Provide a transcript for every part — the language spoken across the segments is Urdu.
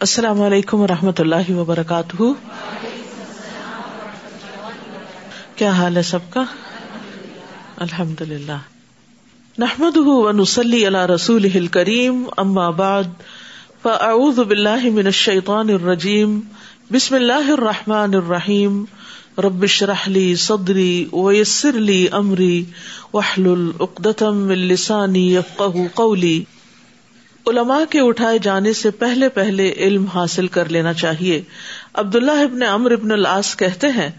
السلام علیکم و رحمۃ اللہ وبرکاتہ۔ کیا حال ہے سب کا؟ الحمد للہ نحمد رسول کریم اما بعد، فاعوذ باللہ من الشیطان الرجیم، بسم اللہ الرحمن الرحیم۔ ربش رحلی صدری ویسر لی امری وحلل اقدتم من لسانی یفقہ قولی۔ علماء کے اٹھائے جانے سے پہلے پہلے علم حاصل کر لینا چاہیے۔ عبداللہ ابن امر ابن العاص کہتے ہیں،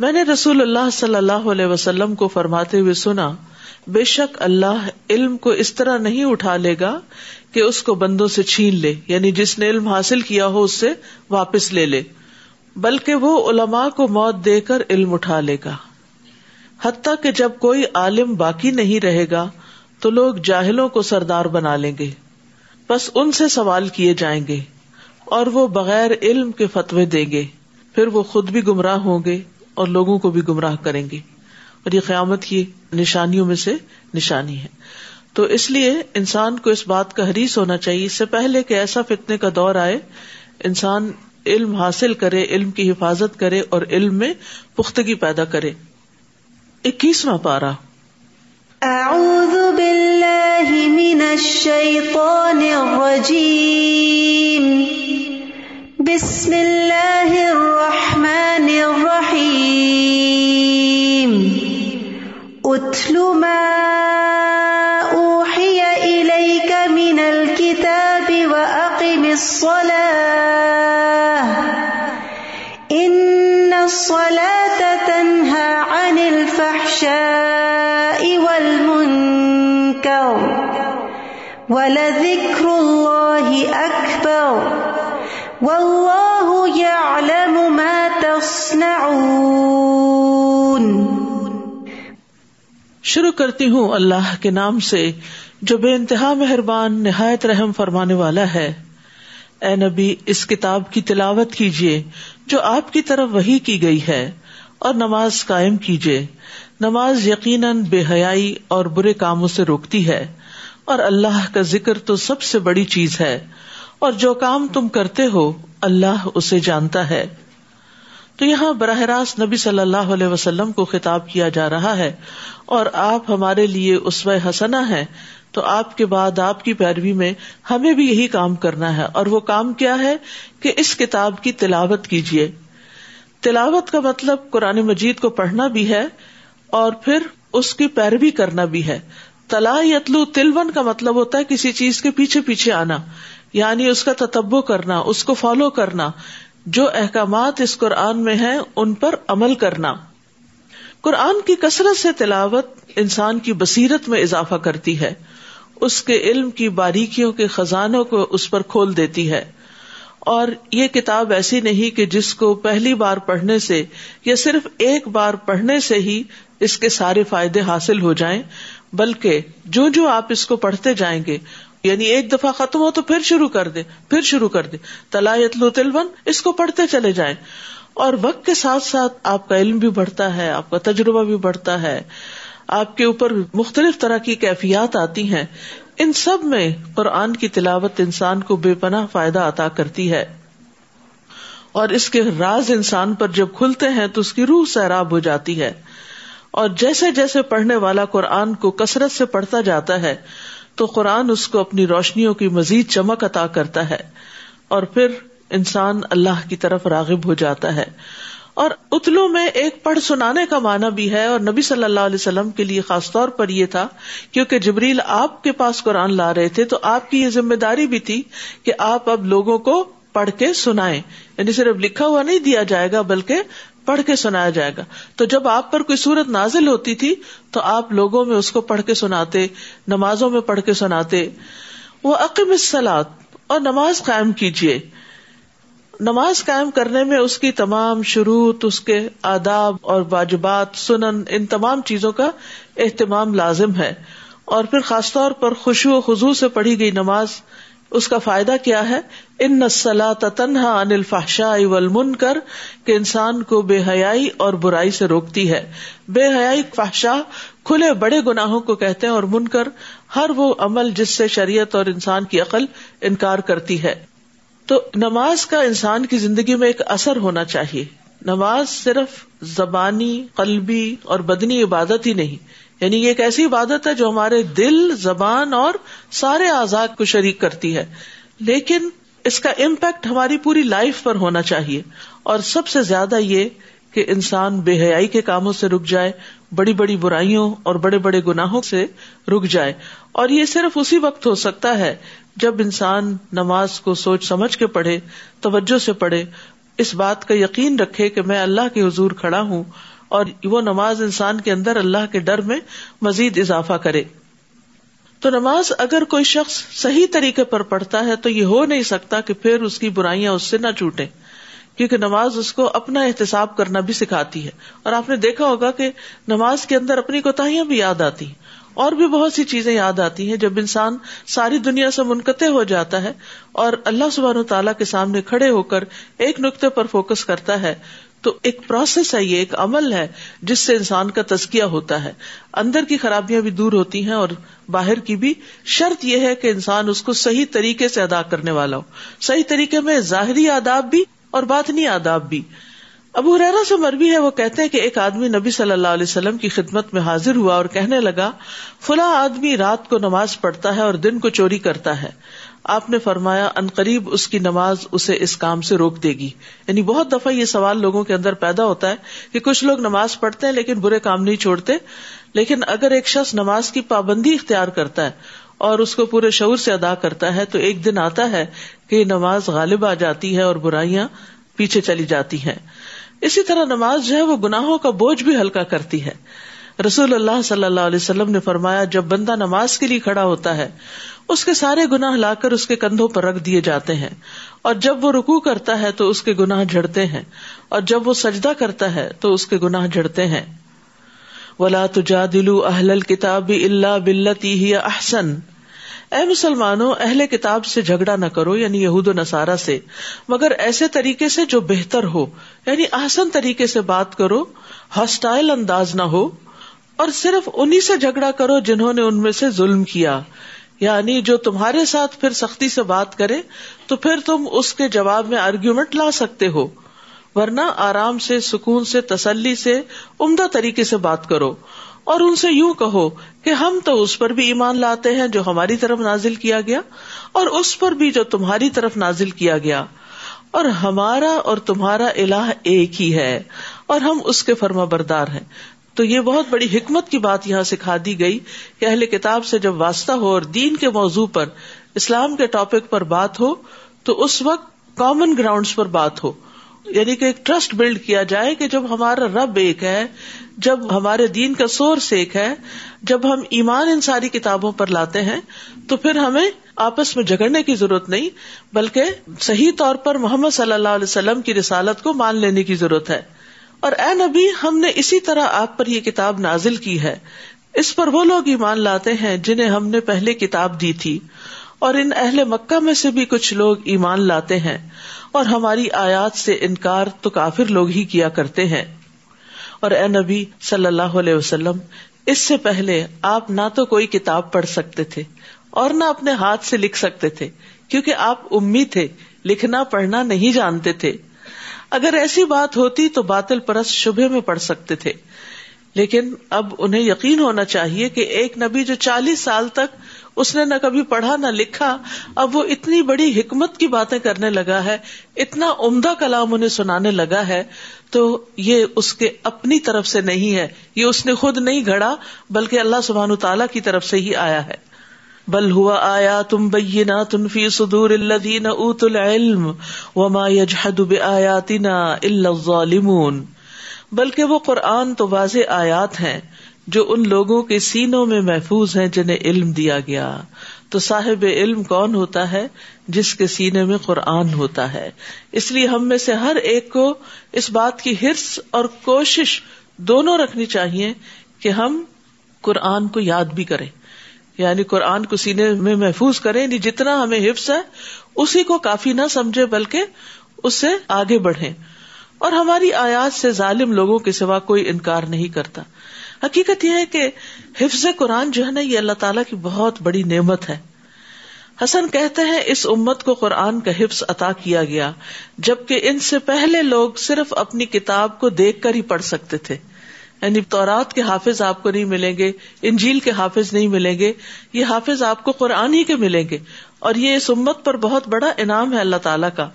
میں نے رسول اللہ صلی اللہ علیہ وسلم کو فرماتے ہوئے سنا، بے شک اللہ علم کو اس طرح نہیں اٹھا لے گا کہ اس کو بندوں سے چھین لے یعنی جس نے علم حاصل کیا ہو اس سے واپس لے لے، بلکہ وہ علماء کو موت دے کر علم اٹھا لے گا۔ حتیٰ کہ جب کوئی عالم باقی نہیں رہے گا، تو لوگ جاہلوں کو سردار بنا لیں گے۔ بس ان سے سوال کیے جائیں گے اور وہ بغیر علم کے فتوے دیں گے۔ پھر وہ خود بھی گمراہ ہوں گے اور لوگوں کو بھی گمراہ کریں گے۔ اور یہ قیامت کی نشانیوں میں سے نشانی ہے۔ تو اس لیے انسان کو اس بات کا حریث ہونا چاہیے، اس سے پہلے کہ ایسا فتنے کا دور آئے، انسان علم حاصل کرے، علم کی حفاظت کرے اور علم میں پختگی پیدا کرے۔ اکیسواں پارا اعوذ باللہ من الشیطان الرجیم بسم اللہ الرحمن الرحیم اتل ما اوحی الیک من الكتاب واقم الصلاة. ان الصلاة تنہى عن الفحشاء والمنكر ولذكر الله اکبر واللہ يعلم ما تصنعون شروع کرتی ہوں اللہ کے نام سے، جو بے انتہا مہربان، نہایت رحم فرمانے والا ہے۔ اے نبی، اس کتاب کی تلاوت کیجیے۔ جو آپ کی طرف وہی کی گئی ہے، اور نماز قائم کیجیے نماز یقیناً بے حیائی اور برے کاموں سے روکتی ہے۔ اور اللہ کا ذکر تو سب سے بڑی چیز ہے۔ اور جو کام تم کرتے ہو، اللہ اسے جانتا ہے۔ تو یہاں براہ راست نبی صلی اللہ علیہ وسلم کو خطاب کیا جا رہا ہے، اور آپ ہمارے لیے اسو حسنا ہے تو آپ کے بعد آپ کی پیروی میں ہمیں بھی یہی کام کرنا ہے۔ اور وہ کام کیا ہے کہ اس کتاب کی تلاوت کیجیے تلاوت کا مطلب قرآن مجید کو پڑھنا بھی ہے اور پھر اس کی پیروی کرنا بھی ہے۔ تلا یتلو تلون کا مطلب ہوتا ہے کسی چیز کے پیچھے پیچھے آنا۔ یعنی اس کا تتبو کرنا، اس کو فالو کرنا۔ جو احکامات اس قرآن میں ہیں، ان پر عمل کرنا۔ قرآن کی کثرت سے تلاوت انسان کی بصیرت میں اضافہ کرتی ہے۔ اس کے علم کی باریکیوں کے خزانوں کو اس پر کھول دیتی ہے۔ اور یہ کتاب ایسی نہیں کہ جس کو پہلی بار پڑھنے سے یا صرف ایک بار پڑھنے سے ہی اس کے سارے فائدے حاصل ہو جائیں، بلکہ جو جو آپ اس کو پڑھتے جائیں گے یعنی ایک دفعہ ختم ہو تو پھر شروع کر دے پھر شروع کر دے تلا یتلو تلون، اس کو پڑھتے چلے جائیں۔ اور وقت کے ساتھ ساتھ آپ کا علم بھی بڑھتا ہے، آپ کا تجربہ بھی بڑھتا ہے۔ آپ کے اوپر مختلف طرح کی کیفیات آتی ہیں۔ ان سب میں قرآن کی تلاوت انسان کو بے پناہ فائدہ عطا کرتی ہے۔ اور اس کے راز انسان پر جب کھلتے ہیں تو اس کی روح سیراب ہو جاتی ہے۔ اور جیسے جیسے پڑھنے والا قرآن کو کثرت سے پڑھتا جاتا ہے، تو قرآن اس کو اپنی روشنیوں کی مزید چمک عطا کرتا ہے۔ اور پھر انسان اللہ کی طرف راغب ہو جاتا ہے۔ اور اتلو میں ایک پڑھ سنانے کا معنی بھی ہے، اور نبی صلی اللہ علیہ وسلم کے لیے خاص طور پر یہ تھا، کیونکہ جبریل آپ کے پاس قرآن لا رہے تھے، تو آپ کی یہ ذمہ داری بھی تھی کہ آپ اب لوگوں کو پڑھ کے سنائیں۔ یعنی صرف لکھا ہوا نہیں دیا جائے گا، بلکہ پڑھ کے سنایا جائے گا۔ تو جب آپ پر کوئی صورت نازل ہوتی تھی، تو آپ لوگوں میں اس کو پڑھ کے سناتے، نمازوں میں پڑھ کے سناتے۔ وہ عقیم سلاد اور نماز قائم کیجیے نماز قائم کرنے میں اس کی تمام شروع اس کے آداب اور واجبات، سنن، ان تمام چیزوں کا اہتمام لازم ہے۔ اور پھر خاص طور پر خوشو و خزو سے پڑھی گئی نماز، اس کا فائدہ کیا ہے؟ ان نسلا تنہا ان الفاشا ولمن کر کہ انسان کو بے حیائی اور برائی سے روکتی ہے۔ بے حیائی فحشا کھلے بڑے گناہوں کو کہتے ہیں اور من کر ہر وہ عمل جس سے شریعت اور انسان کی عقل انکار کرتی ہے۔ تو نماز کا انسان کی زندگی میں ایک اثر ہونا چاہیے۔ نماز صرف زبانی، قلبی اور بدنی عبادت ہی نہیں یعنی یہ ایک ایسی عبادت ہے جو ہمارے دل، زبان اور سارے آزاد کو شریک کرتی ہے۔ لیکن اس کا امپیکٹ ہماری پوری لائف پر ہونا چاہیے۔ اور سب سے زیادہ یہ کہ انسان بے حیائی کے کاموں سے رک جائے بڑی بڑی برائیوں اور بڑے بڑے گناہوں سے رک جائے۔ اور یہ صرف اسی وقت ہو سکتا ہے جب انسان نماز کو سوچ سمجھ کے پڑھے، توجہ سے پڑھے۔ اس بات کا یقین رکھے کہ میں اللہ کے حضور کھڑا ہوں اور وہ نماز انسان کے اندر اللہ کے ڈر میں مزید اضافہ کرے۔ تو نماز اگر کوئی شخص صحیح طریقے پر پڑھتا ہے تو یہ ہو نہیں سکتا کہ پھر اس کی برائیاں اس سے نہ چوٹے کیونکہ نماز اس کو اپنا احتساب کرنا بھی سکھاتی ہے۔ اور آپ نے دیکھا ہوگا کہ نماز کے اندر اپنی کوتاہیاں بھی یاد آتی ہیں۔ اور بھی بہت سی چیزیں یاد آتی ہیں جب انسان ساری دنیا سے منقطع ہو جاتا ہے اور اللہ سبحانہ تعالیٰ کے سامنے کھڑے ہو کر ایک نقطے پر فوکس کرتا ہے، تو ایک پروسیس ہے، یہ ایک عمل ہے جس سے انسان کا تزکیہ ہوتا ہے۔ اندر کی خرابیاں بھی دور ہوتی ہیں اور باہر کی بھی۔ شرط یہ ہے کہ انسان اس کو صحیح طریقے سے ادا کرنے والا ہو۔ صحیح طریقے میں ظاہری آداب بھی اور باطنی آداب بھی۔ ابو ریرا سے مربی ہے، وہ کہتے ہیں کہ ایک آدمی نبی صلی اللہ علیہ وسلم کی خدمت میں حاضر ہوا اور کہنے لگا، فلاں آدمی رات کو نماز پڑھتا ہے اور دن کو چوری کرتا ہے۔ آپ نے فرمایا، ان قریب اس کی نماز اسے اس کام سے روک دے گی۔ یعنی بہت دفعہ یہ سوال لوگوں کے اندر پیدا ہوتا ہے کہ کچھ لوگ نماز پڑھتے ہیں لیکن برے کام نہیں چھوڑتے، لیکن اگر ایک شخص نماز کی پابندی اختیار کرتا ہے اور اس کو پورے شعور سے ادا کرتا ہے تو ایک دن آتا ہے کہ نماز غالب آ جاتی ہے اور برائیاں پیچھے چلی جاتی ہیں۔ اسی طرح نماز جو ہے وہ گناہوں کا بوجھ بھی ہلکا کرتی ہے۔ رسول اللہ صلی اللہ علیہ وسلم نے فرمایا، جب بندہ نماز کے لیے کھڑا ہوتا ہے، اس کے سارے گناہ لا کر اس کے کندھوں پر رکھ دیے جاتے ہیں۔ اور جب وہ رکو کرتا ہے تو اس کے گناہ جھڑتے ہیں۔ اور جب وہ سجدہ کرتا ہے تو اس کے گناہ جھڑتے ہیں۔ ولا تجا دلو اہل کتاب اللہ بلتی ہی احسن اے مسلمانوں، اہل کتاب سے جھگڑا نہ کرو یعنی یہود و نصارہ سے۔ مگر ایسے طریقے سے جو بہتر ہو یعنی آسن طریقے سے بات کرو ہاسٹائل انداز نہ ہو، اور صرف انہیں سے جھگڑا کرو جنہوں نے ان میں سے ظلم کیا۔ یعنی جو تمہارے ساتھ پھر سختی سے بات کرے، تو پھر تم اس کے جواب میں آرگیومنٹ لا سکتے ہو۔ ورنہ آرام سے، سکون سے، تسلی سے، عمدہ طریقے سے بات کرو۔ اور ان سے یوں کہو کہ ہم تو اس پر بھی ایمان لاتے ہیں جو ہماری طرف نازل کیا گیا اور اس پر بھی جو تمہاری طرف نازل کیا گیا۔ اور ہمارا اور تمہارا الہ ایک ہی ہے اور ہم اس کے فرما بردار ہیں۔ تو یہ بہت بڑی حکمت کی بات یہاں سکھا دی گئی کہ اہل کتاب سے جب واسطہ ہو اور دین کے موضوع پر، اسلام کے ٹاپک پر بات ہو، تو اس وقت کامن گراؤنڈ پر بات ہو۔ یعنی کہ ایک ٹرسٹ بلڈ کیا جائے کہ جب ہمارا رب ایک ہے، جب ہمارے دین کا سورس ایک ہے، جب ہم ایمان ان ساری کتابوں پر لاتے ہیں، تو پھر ہمیں آپس میں جگڑنے کی ضرورت نہیں، بلکہ صحیح طور پر محمد صلی اللہ علیہ وسلم کی رسالت کو مان لینے کی ضرورت ہے۔ اور اے نبی، ہم نے اسی طرح آپ پر یہ کتاب نازل کی ہے۔ اس پر وہ لوگ ایمان لاتے ہیں جنہیں ہم نے پہلے کتاب دی تھی۔ اور ان اہل مکہ میں سے بھی کچھ لوگ ایمان لاتے ہیں اور ہماری آیات سے انکار تو کافر لوگ ہی کیا کرتے ہیں۔ اور اے نبی صلی اللہ علیہ وسلم، اس سے پہلے آپ نہ تو کوئی کتاب پڑھ سکتے تھے اور نہ اپنے ہاتھ سے لکھ سکتے تھے، کیونکہ آپ امی تھے، لکھنا، پڑھنا نہیں جانتے تھے۔ اگر ایسی بات ہوتی تو باطل پرس شبہ میں پڑھ سکتے تھے۔ لیکن اب انہیں یقین ہونا چاہیے کہ ایک نبی جو چالیس سال تک اس نے نہ کبھی پڑھا نہ لکھا۔ اب وہ اتنی بڑی حکمت کی باتیں کرنے لگا ہے، اتنا عمدہ کلام انہیں سنانے لگا ہے۔ تو یہ اس کے اپنی طرف سے نہیں ہے۔ یہ اس نے خود نہیں گھڑا، بلکہ اللہ سبحان تعالیٰ کی طرف سے ہی آیا ہے۔ بل ہوا آیا تم بینا تنفی سدور الدین ات العلم وما یجحد بآیاتنا الا الظالمون۔ بلکہ وہ قرآن تو واضح آیات ہیں۔ جو ان لوگوں کے سینوں میں محفوظ ہیں جنہیں علم دیا گیا۔ تو صاحب علم کون ہوتا ہے؟ جس کے سینے میں قرآن ہوتا ہے۔ اس لیے ہم میں سے ہر ایک کو اس بات کی ہرس اور کوشش دونوں رکھنی چاہیے کہ ہم قرآن کو یاد بھی کریں۔ یعنی قرآن کو سینے میں محفوظ کریں۔ یعنی جتنا ہمیں حفظ ہے، اسی کو کافی نہ سمجھے بلکہ اس سے آگے بڑھے اور ہماری آیات سے ظالم لوگوں کے سوا کوئی انکار نہیں کرتا۔ حقیقت یہ ہے کہ حفظ قرآن جو ہے نا، یہ اللہ تعالیٰ کی بہت بڑی نعمت ہے۔ حسن کہتے ہیں، اس امت کو قرآن کا حفظ عطا کیا گیا، جبکہ ان سے پہلے لوگ صرف اپنی کتاب کو دیکھ کر ہی پڑھ سکتے تھے۔ یعنی تورات کے حافظ آپ کو نہیں ملیں گے، انجیل کے حافظ نہیں ملیں گے، یہ حافظ آپ کو قرآن ہی کے ملیں گے۔ اور یہ اس امت پر بہت بڑا انعام ہے اللہ تعالیٰ کا۔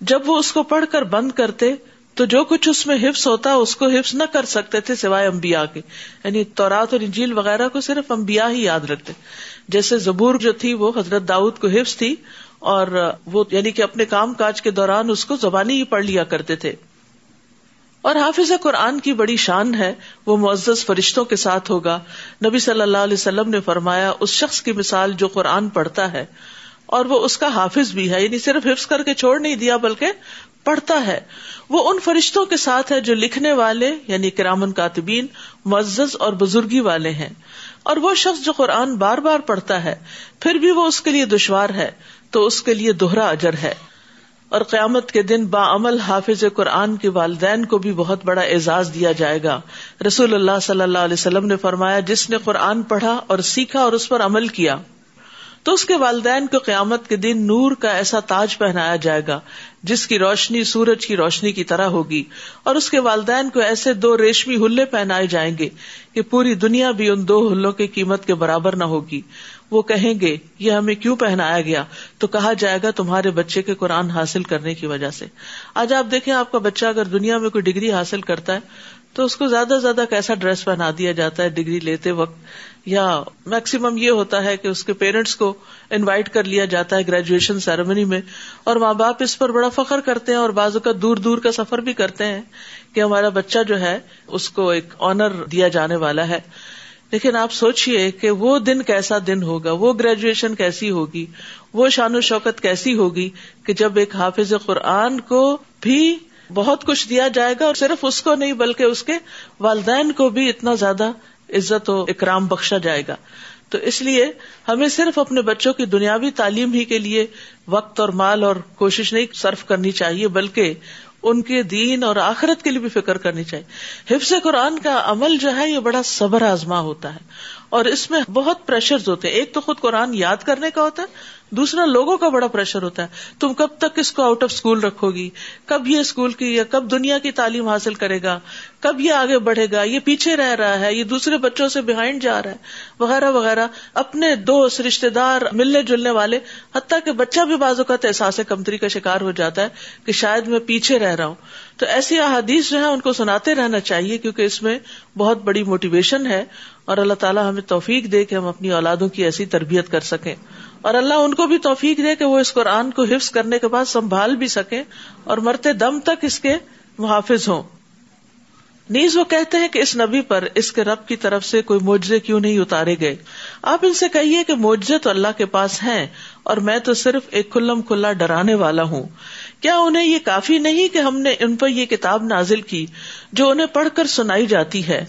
جب وہ اس کو پڑھ کر بند کرتے تو جو کچھ اس میں حفظ ہوتا اس کو حفظ نہ کر سکتے تھے سوائے امبیا کے۔ یعنی تورات اور انجیل وغیرہ کو صرف امبیا ہی یاد رکھتے۔ جیسے زبور جو تھی وہ حضرت داؤد کو حفظ تھی اور وہ یعنی کہ اپنے کام کاج کے دوران اس کو زبانی ہی پڑھ لیا کرتے تھے۔ اور حافظ قرآن کی بڑی شان ہے، وہ معزز فرشتوں کے ساتھ ہوگا۔ نبی صلی اللہ علیہ وسلم نے فرمایا، اس شخص کی مثال جو قرآن پڑھتا ہے اور وہ اس کا حافظ بھی ہے یعنی صرف حفظ کر کے چھوڑ نہیں دیا، بلکہ پڑھتا ہے۔ وہ ان فرشتوں کے ساتھ ہے جو لکھنے والے یعنی کرامن کاتبین، معزز اور بزرگی والے ہیں۔ اور وہ شخص جو قرآن بار بار پڑھتا ہے، پھر بھی وہ اس کے لیے دشوار ہے، تو اس کے لیے دوہرا اجر ہے۔ اور قیامت کے دن با عمل حافظ قرآن کے والدین کو بھی بہت بڑا اعزاز دیا جائے گا۔ رسول اللہ صلی اللہ علیہ وسلم نے فرمایا، جس نے قرآن پڑھا اور سیکھا اور اس پر عمل کیا۔ تو اس کے والدین کو قیامت کے دن نور کا ایسا تاج پہنایا جائے گا، جس کی روشنی سورج کی روشنی کی طرح ہوگی، اور اس کے والدین کو ایسے دو ریشمی ہلے پہنائے جائیں گے کہ پوری دنیا بھی ان دو ہلوں کی قیمت کے برابر نہ ہوگی۔ وہ کہیں گے، یہ ہمیں کیوں پہنایا گیا؟ تو کہا جائے گا تمہارے بچے کے قرآن حاصل کرنے کی وجہ سے۔ آج آپ دیکھیں، آپ کا بچہ اگر دنیا میں کوئی ڈگری حاصل کرتا ہے، تو اس کو زیادہ سے زیادہ کیسا ڈریس پہنا دیا جاتا ہے ڈگری لیتے وقت؟ یا میکسیمم یہ ہوتا ہے کہ اس کے پیرنٹس کو انوائٹ کر لیا جاتا ہے گریجویشن سیرمنی میں اور ماں باپ اس پر بڑا فخر کرتے ہیں اور بعض اوقات دور دور کا سفر بھی کرتے ہیں کہ ہمارا بچہ جو ہے اس کو ایک آنر دیا جانے والا ہے۔ لیکن آپ سوچیے کہ وہ دن کیسا دن ہوگا، وہ گریجویشن کیسی ہوگی، وہ شان و شوکت کیسی ہوگی کہ جب ایک حافظ قرآن کو بھی بہت کچھ دیا جائے گا اور صرف اس کو نہیں بلکہ اس کے والدین کو بھی اتنا زیادہ عزت و اکرام بخشا جائے گا۔ تو اس لیے ہمیں صرف اپنے بچوں کی دنیاوی تعلیم ہی کے لیے وقت اور مال اور کوشش نہیں صرف کرنی چاہیے، بلکہ ان کے دین اور آخرت کے لیے بھی فکر کرنی چاہیے۔ حفظ قرآن کا عمل جو ہے، یہ بڑا صبر آزما ہوتا ہے۔ اور اس میں بہت پریشر ہوتے ہیں۔ ایک تو خود قرآن یاد کرنے کا ہوتا ہے، دوسرا لوگوں کا بڑا پریشر ہوتا ہے۔ تم کب تک اس کو آؤٹ آف اسکول رکھو گی؟ کب یہ اسکول کی یا کب دنیا کی تعلیم حاصل کرے گا؟ کب یہ آگے بڑھے گا؟ یہ پیچھے رہ رہا ہے، یہ دوسرے بچوں سے بہائنڈ جا رہا ہے۔ وغیرہ وغیرہ۔ اپنے دوست رشتے دار ملنے جلنے والے، حتیٰ کہ بچہ بھی بازو کا احساس کمتری کا شکار ہو جاتا ہے کہ شاید میں پیچھے رہ رہا ہوں۔ تو ایسی احادیث جو ہے ان کو سناتے رہنا چاہیے کیونکہ اس میں بہت بڑی موٹیویشن ہے۔ اور اللہ تعالیٰ ہمیں توفیق دے کہ ہم اپنی اولادوں کی ایسی تربیت کر سکیں۔ اور اللہ ان کو بھی توفیق دے کہ وہ اس قرآن کو حفظ کرنے کے بعد سنبھال بھی سکے اور مرتے دم تک اس کے محافظ ہوں۔ نیز وہ کہتے ہیں کہ اس نبی پر اس کے رب کی طرف سے کوئی معجزے کیوں نہیں اتارے گئے؟ آپ ان سے کہیے کہ معجزے تو اللہ کے پاس ہیں اور میں تو صرف ایک کلم کھلا ڈرانے والا ہوں۔ کیا انہیں یہ کافی نہیں کہ ہم نے ان پر یہ کتاب نازل کی جو انہیں پڑھ کر سنائی جاتی ہے؟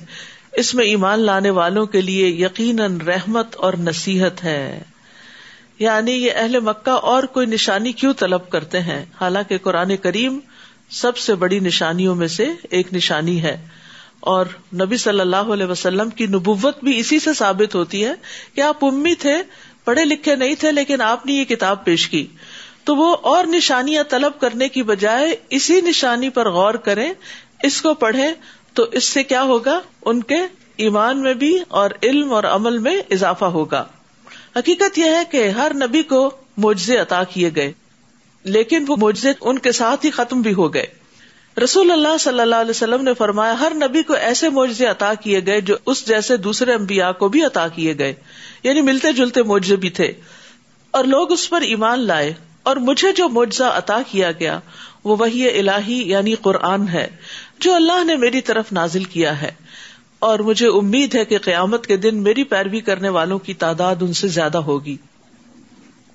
اس میں ایمان لانے والوں کے لیے یقیناً رحمت اور نصیحت ہے۔ یعنی یہ اہل مکہ اور کوئی نشانی کیوں طلب کرتے ہیں؟ حالانکہ قرآن کریم سب سے بڑی نشانیوں میں سے ایک نشانی ہے۔ اور نبی صلی اللہ علیہ وسلم کی نبوت بھی اسی سے ثابت ہوتی ہے کہ آپ امی تھے، پڑھے لکھے نہیں تھے، لیکن آپ نے یہ کتاب پیش کی۔ تو وہ اور نشانیاں طلب کرنے کی بجائے اسی نشانی پر غور کریں، اس کو پڑھیں تو اس سے کیا ہوگا؟ ان کے ایمان میں بھی اور علم اور عمل میں اضافہ ہوگا۔ حقیقت یہ ہے کہ ہر نبی کو معجزے عطا کیے گئے، لیکن وہ معجزے ان کے ساتھ ہی ختم بھی ہو گئے۔ رسول اللہ صلی اللہ علیہ وسلم نے فرمایا، ہر نبی کو ایسے معجزے عطا کیے گئے جو اس جیسے دوسرے انبیاء کو بھی عطا کیے گئے۔ یعنی ملتے جلتے معجزے بھی تھے۔ اور لوگ اس پر ایمان لائے۔ اور مجھے جو معجزہ عطا کیا گیا، وہ وہی الہی یعنی قرآن ہے۔ جو اللہ نے میری طرف نازل کیا ہے۔ اور مجھے امید ہے کہ قیامت کے دن میری پیروی کرنے والوں کی تعداد ان سے زیادہ ہوگی۔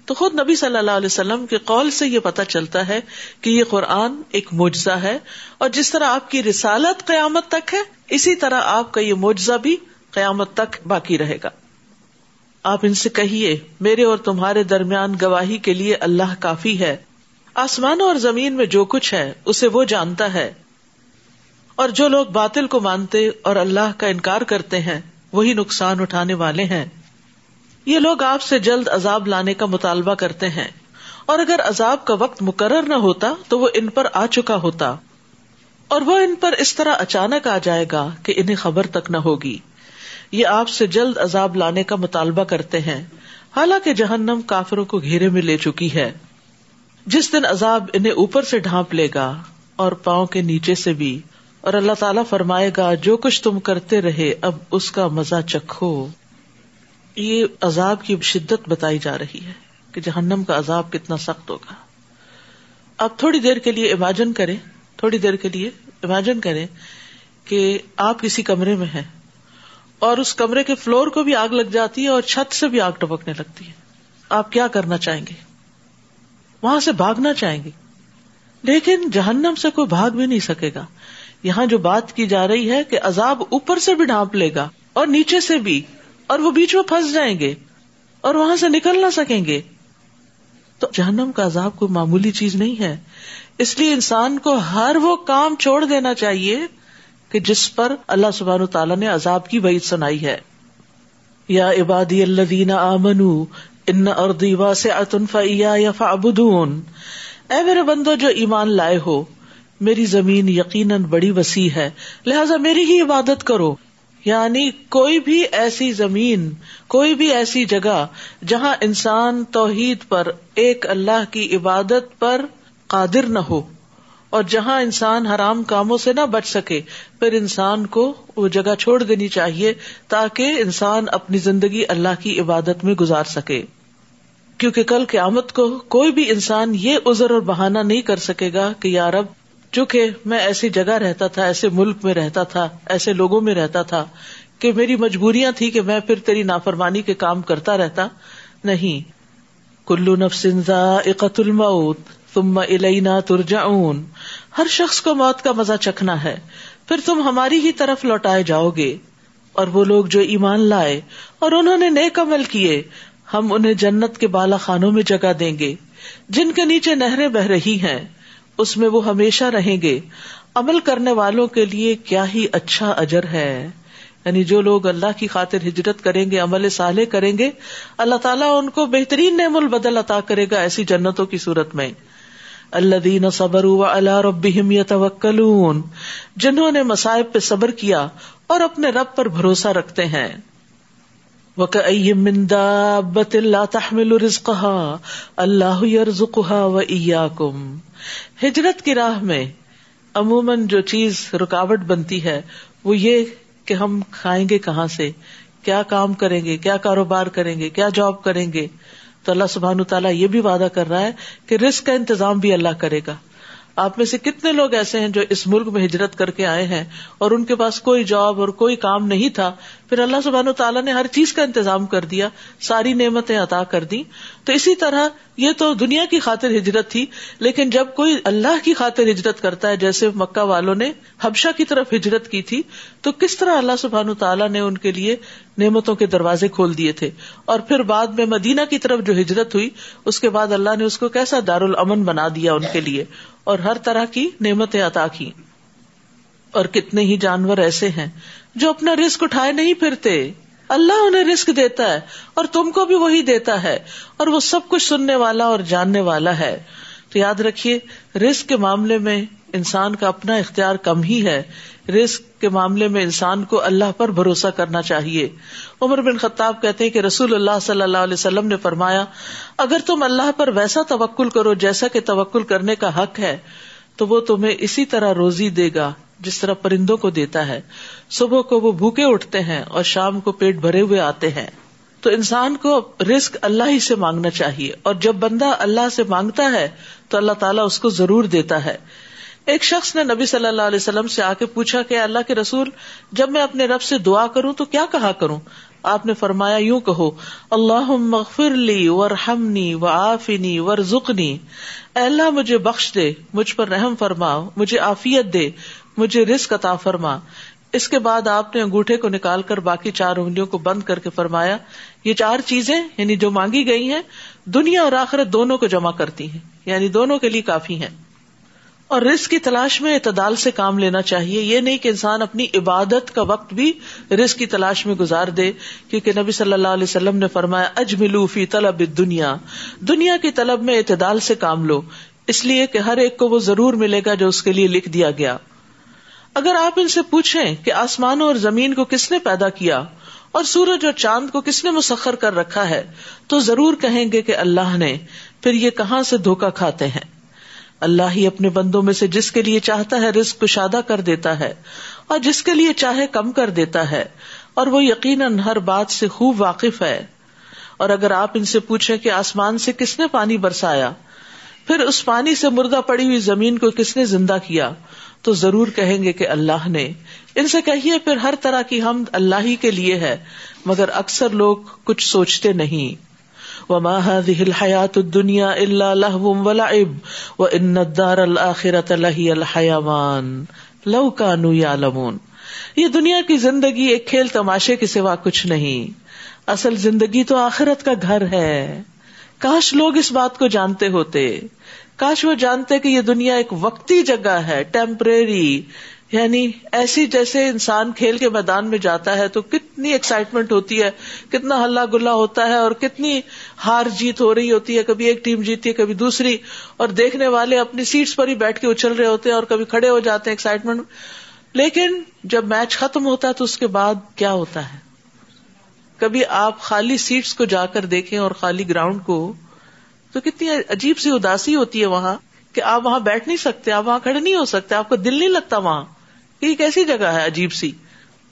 تو خود نبی صلی اللہ علیہ وسلم کے قول سے یہ پتا چلتا ہے کہ یہ قرآن ایک معجزہ ہے۔ اور جس طرح آپ کی رسالت قیامت تک ہے، اسی طرح آپ کا یہ معجزہ بھی قیامت تک باقی رہے گا۔ آپ ان سے کہیے، میرے اور تمہارے درمیان گواہی کے لیے اللہ کافی ہے۔ آسمانوں اور زمین میں جو کچھ ہے، اسے وہ جانتا ہے۔ اور جو لوگ باطل کو مانتے اور اللہ کا انکار کرتے ہیں، وہی نقصان اٹھانے والے ہیں۔ یہ لوگ آپ سے جلد عذاب لانے کا مطالبہ کرتے ہیں۔ اور اگر عذاب کا وقت مقرر نہ ہوتا، تو وہ ان پر آ چکا ہوتا۔ اور وہ ان پر اس طرح اچانک آ جائے گا کہ انہیں خبر تک نہ ہوگی۔ یہ آپ سے جلد عذاب لانے کا مطالبہ کرتے ہیں۔ حالانکہ جہنم کافروں کو گھیرے میں لے چکی ہے۔ جس دن عذاب انہیں اوپر سے ڈھانپ لے گا اور پاؤں کے نیچے سے بھی اور اللہ تعالیٰ فرمائے گا، جو کچھ تم کرتے رہے، اب اس کا مزہ چکھو۔ یہ عذاب کی شدت بتائی جا رہی ہے کہ جہنم کا عذاب کتنا سخت ہوگا۔ اب تھوڑی دیر کے لیے امیجن کریں، تھوڑی دیر کے لیے امیجن کریں کہ آپ کسی کمرے میں ہیں اور اس کمرے کے فلور کو بھی آگ لگ جاتی ہے اور چھت سے بھی آگ ٹپکنے لگتی ہے۔ آپ کیا کرنا چاہیں گے؟ وہاں سے بھاگنا چاہیں گے؟ لیکن جہنم سے کوئی بھاگ بھی نہیں سکے گا۔ یہاں جو بات کی جا رہی ہے کہ عذاب اوپر سے بھی ڈھانپ لے گا اور نیچے سے بھی، اور وہ بیچ میں پھنس جائیں گے اور وہاں سے نکل نہ سکیں گے۔ تو جہنم کا عذاب کوئی معمولی چیز نہیں ہے۔ اس لیے انسان کو ہر وہ کام چھوڑ دینا چاہیے کہ جس پر اللہ سبحان تعالیٰ نے عذاب کی وعید سنائی ہے۔ یا عبادی اللہ آمن ان اردی یا فعبدون اے میرے بندو، جو ایمان لائے ہو میری زمین یقیناً بڑی وسیع ہے، لہذا میری ہی عبادت کرو۔ یعنی کوئی بھی ایسی زمین، کوئی بھی ایسی جگہ جہاں انسان توحید پر، ایک اللہ کی عبادت پر قادر نہ ہو، اور جہاں انسان حرام کاموں سے نہ بچ سکے، پھر انسان کو وہ جگہ چھوڑ دینی چاہیے تاکہ انسان اپنی زندگی اللہ کی عبادت میں گزار سکے۔ کیونکہ کل قیامت کو کوئی بھی انسان یہ ازر اور بہانا نہیں کر سکے گا کہ یار اب چونکہ میں ایسی جگہ رہتا تھا، ایسے ملک میں رہتا تھا، ایسے لوگوں میں رہتا تھا کہ میری مجبوریاں تھی کہ میں پھر تیری نافرمانی کے کام کرتا رہتا۔ نہیں۔ کلو نفسنزا اقت الموت تم الینا ترجعون۔ ہر شخص کو موت کا مزہ چکھنا ہے۔ پھر تم ہماری ہی طرف لوٹائے جاؤ گے اور وہ لوگ جو ایمان لائے اور انہوں نے نیک عمل کیے، ہم انہیں جنت کے بالا خانوں میں جگہ دیں گے، جن کے نیچے نہریں بہ رہی ہیں۔ اس میں وہ ہمیشہ رہیں گے۔ عمل کرنے والوں کے لیے کیا ہی اچھا اجر ہے۔ یعنی جو لوگ اللہ کی خاطر ہجرت کریں گے، عمل صالح کریں گے، اللہ تعالیٰ ان کو بہترین نعم البدل عطا کرے گا ایسی جنتوں کی صورت میں۔ اللہ دین صبر اللہ رب جنہوں نے مسائب پہ صبر کیا اور اپنے رب پر بھروسہ رکھتے ہیں۔ اللہ ہجرت کی راہ میں عموماً جو چیز رکاوٹ بنتی ہے، وہ یہ کہ ہم کھائیں گے کہاں سے؟ کیا کام کریں گے؟ کیا کاروبار کریں گے؟ کیا جاب کریں گے؟ تو اللہ سبحان تعالیٰ یہ بھی وعدہ کر رہا ہے کہ رسک کا انتظام بھی اللہ کرے گا۔ آپ میں سے کتنے لوگ ایسے ہیں جو اس ملک میں ہجرت کر کے آئے ہیں اور ان کے پاس کوئی جاب اور کوئی کام نہیں تھا پھر اللہ سبحان تعالیٰ نے ہر چیز کا انتظام کر دیا، ساری نعمتیں عطا کر دی تو اسی طرح یہ تو دنیا کی خاطر ہجرت تھی، لیکن جب کوئی اللہ کی خاطر ہجرت کرتا ہے، جیسے مکہ والوں نے حبشہ کی طرف ہجرت کی تھی، تو کس طرح اللہ سبحان تعالیٰ نے ان کے لیے نعمتوں کے دروازے کھول دیے تھے؟ اور پھر بعد میں مدینہ کی طرف جو ہجرت ہوئی، اس کے بعد اللہ نے اس کو کیسا دار الامن بنا دیا ان کے لیے؟ اور ہر طرح کی نعمتیں عطا کی اور کتنے ہی جانور ایسے ہیں جو اپنا رسک اٹھائے نہیں پھرتے۔ اللہ انہیں رسک دیتا ہے اور تم کو بھی وہی دیتا ہے اور وہ سب کچھ سننے والا اور جاننے والا ہے۔ تو یاد رکھیے رسک کے معاملے میں انسان کا اپنا اختیار کم ہی ہے۔ رسک کے معاملے میں انسان کو اللہ پر بھروسہ کرنا چاہیے۔ عمر بن خطاب کہتے ہیں کہ رسول اللہ صلی اللہ علیہ وسلم نے فرمایا، اگر تم اللہ پر ویسا توکل کرو جیسا کہ توکل کرنے کا حق ہے، تو وہ تمہیں اسی طرح روزی دے گا۔ جس طرح پرندوں کو دیتا ہے، صبح کو وہ بھوکے اٹھتے ہیں اور شام کو پیٹ بھرے ہوئے آتے ہیں۔ تو انسان کو رسک اللہ ہی سے مانگنا چاہیے اور جب بندہ اللہ سے مانگتا ہے، تو اللہ تعالیٰ اس کو ضرور دیتا ہے۔ ایک شخص نے نبی صلی اللہ علیہ وسلم سے آ کے پوچھا کہ اللہ کے رسول، جب میں اپنے رب سے دعا کروں تو کیا کہا کروں؟ آپ نے فرمایا، یوں کہو اللہ مغفر لی ور ہمنی و آفنی ور اللہ، مجھے بخش دے، مجھ پر رحم فرما، مجھے آفیت دے۔ مجھے رسک عطا فرما۔ اس کے بعد آپ نے انگوٹھے کو نکال کر باقی چار انگلیوں کو بند کر کے فرمایا، یہ چار چیزیں یعنی جو مانگی گئی ہیں، دنیا اور آخرت دونوں کو جمع کرتی ہیں یعنی دونوں کے لیے کافی ہیں۔ اور رزق کی تلاش میں اعتدال سے کام لینا چاہیے۔ یہ نہیں کہ انسان اپنی عبادت کا وقت بھی رزق کی تلاش میں گزار دے، کیونکہ نبی صلی اللہ علیہ وسلم نے فرمایا، اجملو فی طلب دنیا دنیا کی طلب میں اعتدال سے کام لو، اس لیے کہ ہر ایک کو وہ ضرور ملے گا جو اس کے لیے لکھ دیا گیا۔ اگر آپ ان سے پوچھیں کہ آسمانوں اور زمین کو کس نے پیدا کیا اور سورج اور چاند کو کس نے مسخر کر رکھا ہے، تو ضرور کہیں گے کہ اللہ نے پھر یہ کہاں سے دھوکا کھاتے ہیں؟ اللہ ہی اپنے بندوں میں سے جس کے لیے چاہتا ہے رزق کشادہ کر دیتا ہے اور جس کے لیے چاہے کم کر دیتا ہے، اور وہ یقیناً ہر بات سے خوب واقف ہے۔ اور اگر آپ ان سے پوچھیں کہ آسمان سے کس نے پانی برسایا، پھر اس پانی سے مردہ پڑی ہوئی زمین کو کس نے زندہ کیا تو ضرور کہیں گے کہ اللہ نے۔ ان سے کہیے پھر ہر طرح کی ہم اللہ ہی کے لیے ہے، مگر اکثر لوگ کچھ سوچتے نہیں۔ وما هذه الحياة الدنيا إلا لهو ولعب وإن الدار الآخرة لهي الحيوان۔ لو كانوا يعلمون۔ یہ دنیا کی زندگی ایک کھیل تماشے کے سوا کچھ نہیں۔ اصل زندگی تو آخرت کا گھر ہے۔ کاش لوگ اس بات کو جانتے ہوتے۔ کاش وہ جانتے کہ یہ دنیا ایک وقتی جگہ ہے ٹیمپریری یعنی ایسی جیسے انسان کھیل کے میدان میں جاتا ہے تو کتنی ایکسائٹمنٹ ہوتی ہے، کتنا ہلا گلا ہوتا ہے اور کتنی ہار جیت ہو رہی ہوتی ہے، کبھی ایک ٹیم جیتی ہے، کبھی دوسری، اور دیکھنے والے اپنی سیٹس پر ہی بیٹھ کے اچھل رہے ہوتے ہیں اور کبھی کھڑے ہو جاتے ہیں ایکسائٹمنٹ لیکن جب میچ ختم ہوتا ہے تو اس کے بعد کیا ہوتا ہے؟ کبھی آپ خالی سیٹس کو جا کر دیکھیں اور خالی گراؤنڈ کو تو کتنی عجیب سی اداسی ہوتی ہے وہاں کہ آپ وہاں بیٹھ نہیں سکتے، آپ وہاں کھڑے نہیں ہو سکتے، آپ کو دل نہیں لگتا وہاں۔ یہ کیسی جگہ ہے عجیب سی۔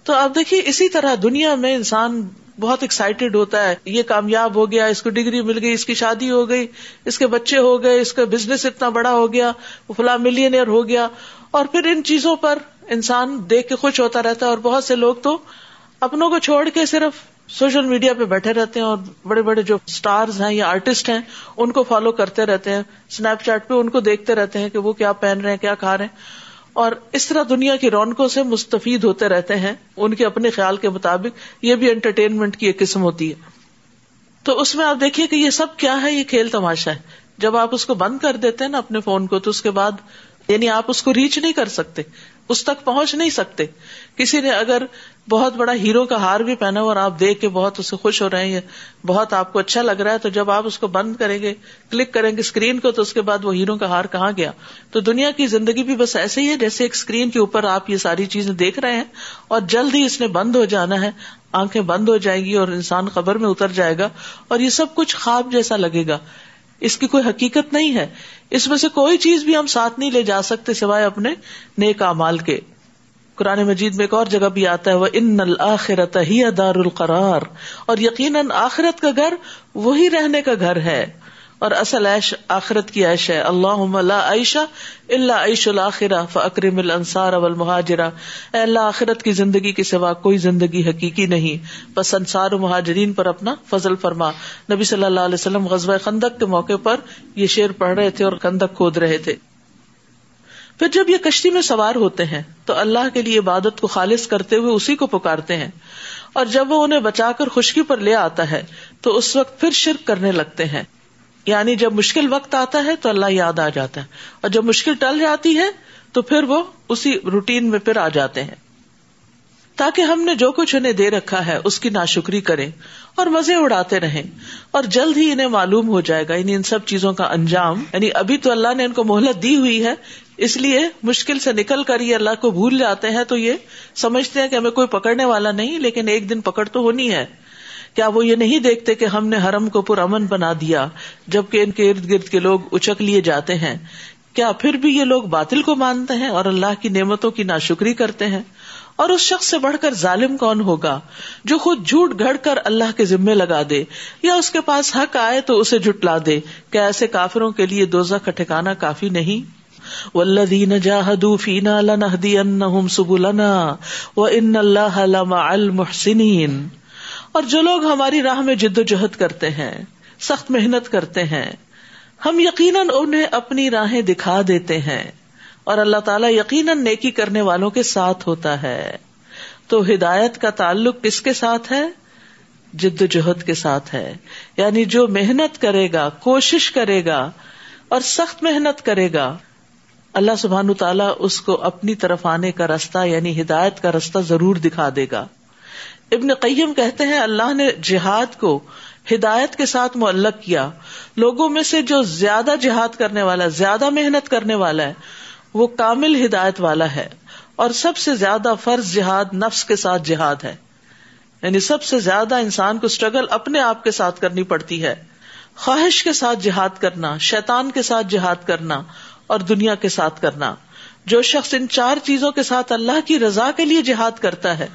تو آپ دیکھیے، اسی طرح دنیا میں انسان بہت ایکسائٹیڈ ہوتا ہے۔ یہ کامیاب ہو گیا، اس کو ڈگری مل گئی، اس کی شادی ہو گئی، اس کے بچے ہو گئے، اس کا بزنس اتنا بڑا ہو گیا، وہ فلاں ملینئر ہو گیا۔ اور پھر ان چیزوں پر انسان دیکھ کے خوش ہوتا رہتا ہے اور بہت سے لوگ تو اپنوں کو چھوڑ کے صرف سوشل میڈیا پہ بیٹھے رہتے ہیں اور بڑے بڑے جو اسٹارز ہیں یا آرٹسٹ ہیں، ان کو فالو کرتے رہتے ہیں اسنیپ چیٹ پہ ان کو دیکھتے رہتے ہیں کہ وہ کیا پہن رہے ہیں، کیا کھا رہے ہیں۔ اور اس طرح دنیا کی رونقوں سے مستفید ہوتے رہتے ہیں، ان کے اپنے خیال کے مطابق یہ بھی انٹرٹینمنٹ کی ایک قسم ہوتی ہے۔ تو اس میں آپ دیکھیے کہ یہ سب کیا ہے، یہ کھیل تماشا ہے۔ جب آپ اس کو بند کر دیتے ہیں نا اپنے فون کو، تو اس کے بعد یعنی آپ اس کو ریچ نہیں کر سکتے۔ اس تک پہنچ نہیں سکتے۔ کسی نے اگر بہت بڑا ہیرو کا ہار بھی پہنا ہو اور آپ دیکھ کے بہت اسے خوش ہو رہے ہیں بہت آپ کو اچھا لگ رہا ہے تو جب آپ اس کو بند کریں گے، کلک کریں گے اسکرین کو تو اس کے بعد وہ ہیرو کا ہار کہاں گیا۔ تو دنیا کی زندگی بھی بس ایسے ہی ہے جیسے ایک اسکرین کے اوپر آپ یہ ساری چیزیں دیکھ رہے ہیں اور جلد ہی اس نے بند ہو جانا ہے، آنکھیں بند ہو جائیں گی اور انسان خبر میں اتر جائے گا اور یہ سب کچھ خواب جیسا لگے گا۔ اس کی کوئی حقیقت نہیں ہے۔ اس میں سے کوئی چیز بھی ہم ساتھ نہیں لے جا سکتے سوائے اپنے نیک امال کے۔ قرآن مجید میں ایک اور جگہ بھی آتا ہے وہ ان الآخرت ہی دار القرار۔ اور یقیناً آخرت کا گھر وہی رہنے کا گھر ہے۔ اور اصل عیش آخرت کی عیش ہے۔ اللہ عائشہ اللہ عیش الآخرہ فکرم الانصار والمہاجرہ۔ اے اللہ، آخرت کی زندگی کے سوا کوئی زندگی حقیقی نہیں۔ بس انصار و مہاجرین پر اپنا فضل فرما۔ نبی صلی اللہ علیہ وسلم غزوہ خندق کے موقع پر یہ شعر پڑھ رہے تھے اور خندق کھود رہے تھے۔ پھر جب یہ کشتی میں سوار ہوتے ہیں، تو اللہ کے لیے عبادت کو خالص کرتے ہوئے اسی کو پکارتے ہیں۔ اور جب وہ انہیں بچا کر خشکی پر لے آتا ہے، تو اس وقت پھر شرک کرنے لگتے ہیں۔ یعنی جب مشکل وقت آتا ہے تو اللہ یاد آ جاتا ہے اور جب مشکل ٹل جاتی ہے تو پھر وہ اسی روٹین میں پھر آ جاتے ہیں۔ تاکہ ہم نے جو کچھ انہیں دے رکھا ہے اس کی ناشکری کریں اور مزے اڑاتے رہیں اور جلد ہی انہیں معلوم ہو جائے گا۔ یعنی ان سب چیزوں کا انجام۔ یعنی ابھی تو اللہ نے ان کو مہلت دی ہوئی ہے، اس لیے مشکل سے نکل کر یہ اللہ کو بھول جاتے ہیں تو یہ سمجھتے ہیں کہ ہمیں کوئی پکڑنے والا نہیں، لیکن ایک دن پکڑ تو ہونی ہے۔ کیا وہ یہ نہیں دیکھتے کہ ہم نے حرم کو پر امن بنا دیا جبکہ ان کے ارد گرد کے لوگ اچک لیے جاتے ہیں؟ کیا پھر بھی یہ لوگ باطل کو مانتے ہیں اور اللہ کی نعمتوں کی ناشکری کرتے ہیں؟ اور اس شخص سے بڑھ کر ظالم کون ہوگا جو خود جھوٹ گھڑ کر اللہ کے ذمے لگا دے یا اس کے پاس حق آئے تو اسے جٹلا دے؟ کیا ایسے کافروں کے لیے دوزہ کا ٹھکانا کافی نہیں؟ والذین جاہدوا فینا لنہدینہم سبلنا وان اللہ لمع المحسنین اور جو لوگ ہماری راہ میں جد و جہد کرتے ہیں، سخت محنت کرتے ہیں، ہم یقیناً انہیں اپنی راہیں دکھا دیتے ہیں اور اللہ تعالیٰ یقیناً نیکی کرنے والوں کے ساتھ ہوتا ہے۔ تو ہدایت کا تعلق کس کے ساتھ ہے؟ جد و جہد کے ساتھ ہے۔ یعنی جو محنت کرے گا، کوشش کرے گا اور سخت محنت کرے گا، اللہ سبحان تعالیٰ اس کو اپنی طرف آنے کا رستہ یعنی ہدایت کا رستہ ضرور دکھا دے گا۔ ابن قیم کہتے ہیں اللہ نے جہاد کو ہدایت کے ساتھ معلق کیا۔ لوگوں میں سے جو زیادہ جہاد کرنے والا، زیادہ محنت کرنے والا ہے، وہ کامل ہدایت والا ہے۔ اور سب سے زیادہ فرض جہاد نفس کے ساتھ جہاد ہے۔ یعنی سب سے زیادہ انسان کو اسٹرگل اپنے آپ کے ساتھ کرنی پڑتی ہے۔ خواہش کے ساتھ جہاد کرنا، شیطان کے ساتھ جہاد کرنا اور دنیا کے ساتھ کرنا۔ جو شخص ان چار چیزوں کے ساتھ اللہ کی رضا کے لیے جہاد کرتا ہے،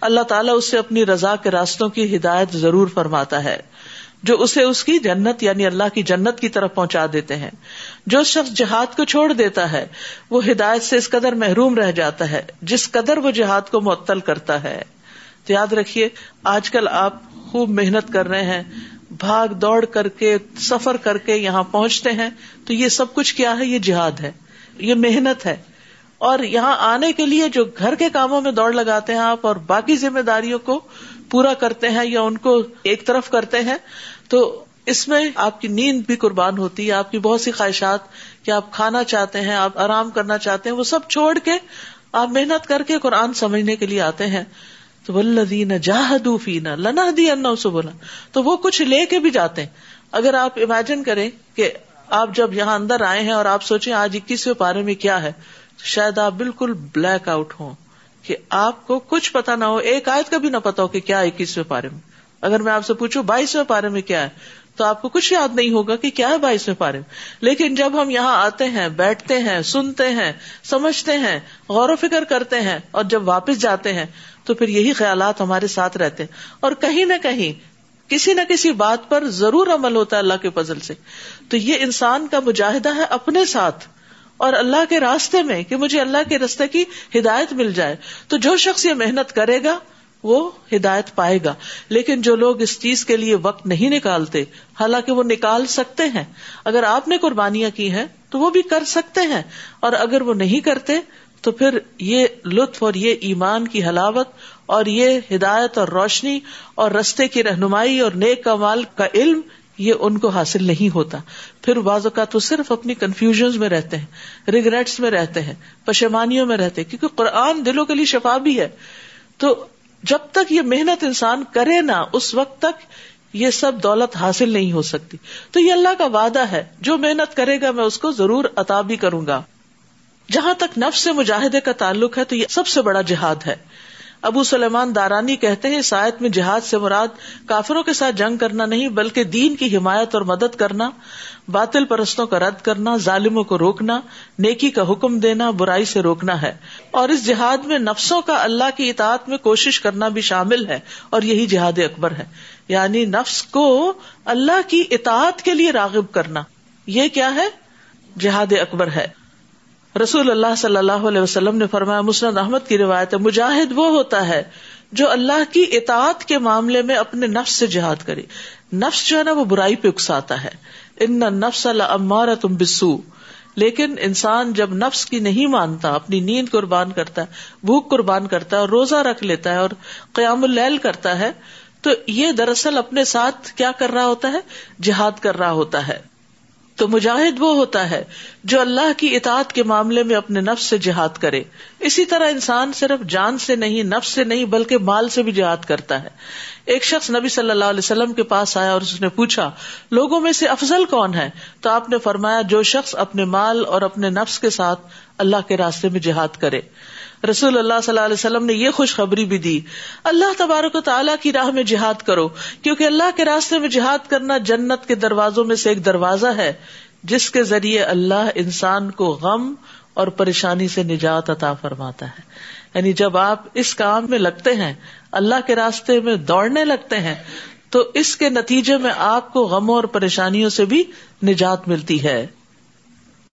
اللہ تعالیٰ اسے اپنی رضا کے راستوں کی ہدایت ضرور فرماتا ہے، جو اسے اس کی جنت یعنی اللہ کی جنت کی طرف پہنچا دیتے ہیں۔ جو شخص جہاد کو چھوڑ دیتا ہے، وہ ہدایت سے اس قدر محروم رہ جاتا ہے، جس قدر وہ جہاد کو معطل کرتا ہے۔ تو یاد رکھیے، آج کل آپ خوب محنت کر رہے ہیں، بھاگ دوڑ کر کے، سفر کر کے یہاں پہنچتے ہیں، تو یہ سب کچھ کیا ہے؟ یہ جہاد ہے، یہ محنت ہے۔ اور یہاں آنے کے لیے جو گھر کے کاموں میں دوڑ لگاتے ہیں آپ اور باقی ذمہ داریوں کو پورا کرتے ہیں یا ان کو ایک طرف کرتے ہیں، تو اس میں آپ کی نیند بھی قربان ہوتی ہے، آپ کی بہت سی خواہشات کہ آپ کھانا چاہتے ہیں، آپ آرام کرنا چاہتے ہیں، وہ سب چھوڑ کے آپ محنت کر کے قرآن سمجھنے کے لیے آتے ہیں۔ تو ولدین جاہدو فینا لنا دی انا اسے بولا تو وہ کچھ لے کے بھی جاتے ہیں۔ اگر آپ امیجن کریں کہ آپ جب یہاں اندر آئے ہیں اور آپ سوچیں آج اکیسویں پارے میں کیا ہے شاید آپ بالکل بلیک آؤٹ ہوں کہ آپ کو کچھ پتا نہ ہو، ایک آیت کا بھی نہ پتا ہو کہ کیا اکیسویں پارے میں۔ اگر میں آپ سے پوچھوں بائیسویں پارے میں کیا ہے، تو آپ کو کچھ یاد نہیں ہوگا کہ کیا ہے بائیسویں پارے میں۔ لیکن جب ہم یہاں آتے ہیں، بیٹھتے ہیں، سنتے ہیں، سمجھتے ہیں، غور و فکر کرتے ہیں اور جب واپس جاتے ہیں، تو پھر یہی خیالات ہمارے ساتھ رہتے ہیں۔ اور کہیں نہ کہیں کسی نہ کسی بات پر ضرور عمل ہوتا ہے اللہ کے فضل سے۔ تو یہ انسان کا مجاہدہ ہے اپنے ساتھ۔ اور اللہ کے راستے میں کہ مجھے اللہ کے راستے کی ہدایت مل جائے تو جو شخص یہ محنت کرے گا، وہ ہدایت پائے گا۔ لیکن جو لوگ اس چیز کے لیے وقت نہیں نکالتے، حالانکہ وہ نکال سکتے ہیں۔ اگر آپ نے قربانیاں کی ہیں، تو وہ بھی کر سکتے ہیں۔ اور اگر وہ نہیں کرتے، تو پھر یہ لطف اور یہ ایمان کی حلاوت اور یہ ہدایت اور روشنی اور رستے کی رہنمائی اور نیک کمال کا علم یہ ان کو حاصل نہیں ہوتا۔ پھر بعض اوقات وہ صرف اپنی کنفیوژن میں رہتے ہیں ریگریٹس میں رہتے ہیں پشمانیوں میں رہتے ہیں، کیونکہ قرآن دلوں کے لیے شفا بھی ہے۔ تو جب تک یہ محنت انسان کرے نا اس وقت تک یہ سب دولت حاصل نہیں ہو سکتی۔ تو یہ اللہ کا وعدہ ہے، جو محنت کرے گا میں اس کو ضرور عطا بھی کروں گا۔ جہاں تک نفس سے مجاہدے کا تعلق ہے، تو یہ سب سے بڑا جہاد ہے۔ ابو سلیمان دارانی کہتے ہیں آیت میں جہاد سے مراد کافروں کے ساتھ جنگ کرنا نہیں، بلکہ دین کی حمایت اور مدد کرنا، باطل پرستوں کا رد کرنا، ظالموں کو روکنا، نیکی کا حکم دینا، برائی سے روکنا ہے. اور اس جہاد میں نفسوں کا اللہ کی اطاعت میں کوشش کرنا بھی شامل ہے، اور یہی جہاد اکبر ہے۔ یعنی نفس کو اللہ کی اطاعت کے لیے راغب کرنا۔ یہ کیا ہے؟ جہاد اکبر ہے۔ رسول اللہ صلی اللہ علیہ وسلم نے فرمایا، مسند احمد کی روایت ہے، مجاہد وہ ہوتا ہے جو اللہ کی اطاعت کے معاملے میں اپنے نفس سے جہاد کرے۔ نفس جو ہے نا، وہ برائی پہ اکساتا ہے۔ ان نفس اللہ تم بسو لیکن انسان جب نفس کی نہیں مانتا، اپنی نیند قربان کرتا ہے، بھوک قربان کرتا ہے اور روزہ رکھ لیتا ہے اور قیام اللیل کرتا ہے، تو یہ دراصل اپنے ساتھ کیا کر رہا ہوتا ہے؟ جہاد کر رہا ہوتا ہے۔ تو مجاہد وہ ہوتا ہے جو اللہ کی اطاعت کے معاملے میں اپنے نفس سے جہاد کرے۔ اسی طرح انسان صرف جان سے نہیں، نفس سے نہیں، بلکہ مال سے بھی جہاد کرتا ہے۔ ایک شخص نبی صلی اللہ علیہ وسلم کے پاس آیا اور اس نے پوچھا، لوگوں میں سے افضل کون ہے؟ تو آپ نے فرمایا، جو شخص اپنے مال اور اپنے نفس کے ساتھ اللہ کے راستے میں جہاد کرے۔ رسول اللہ صلی اللہ علیہ وسلم نے یہ خوشخبری بھی دی۔ اللہ تبارک و تعالیٰ کی راہ میں جہاد کرو، کیونکہ اللہ کے راستے میں جہاد کرنا جنت کے دروازوں میں سے ایک دروازہ ہے، جس کے ذریعے اللہ انسان کو غم اور پریشانی سے نجات عطا فرماتا ہے۔ یعنی جب آپ اس کام میں لگتے ہیں، اللہ کے راستے میں دوڑنے لگتے ہیں، تو اس کے نتیجے میں آپ کو غموں اور پریشانیوں سے بھی نجات ملتی ہے۔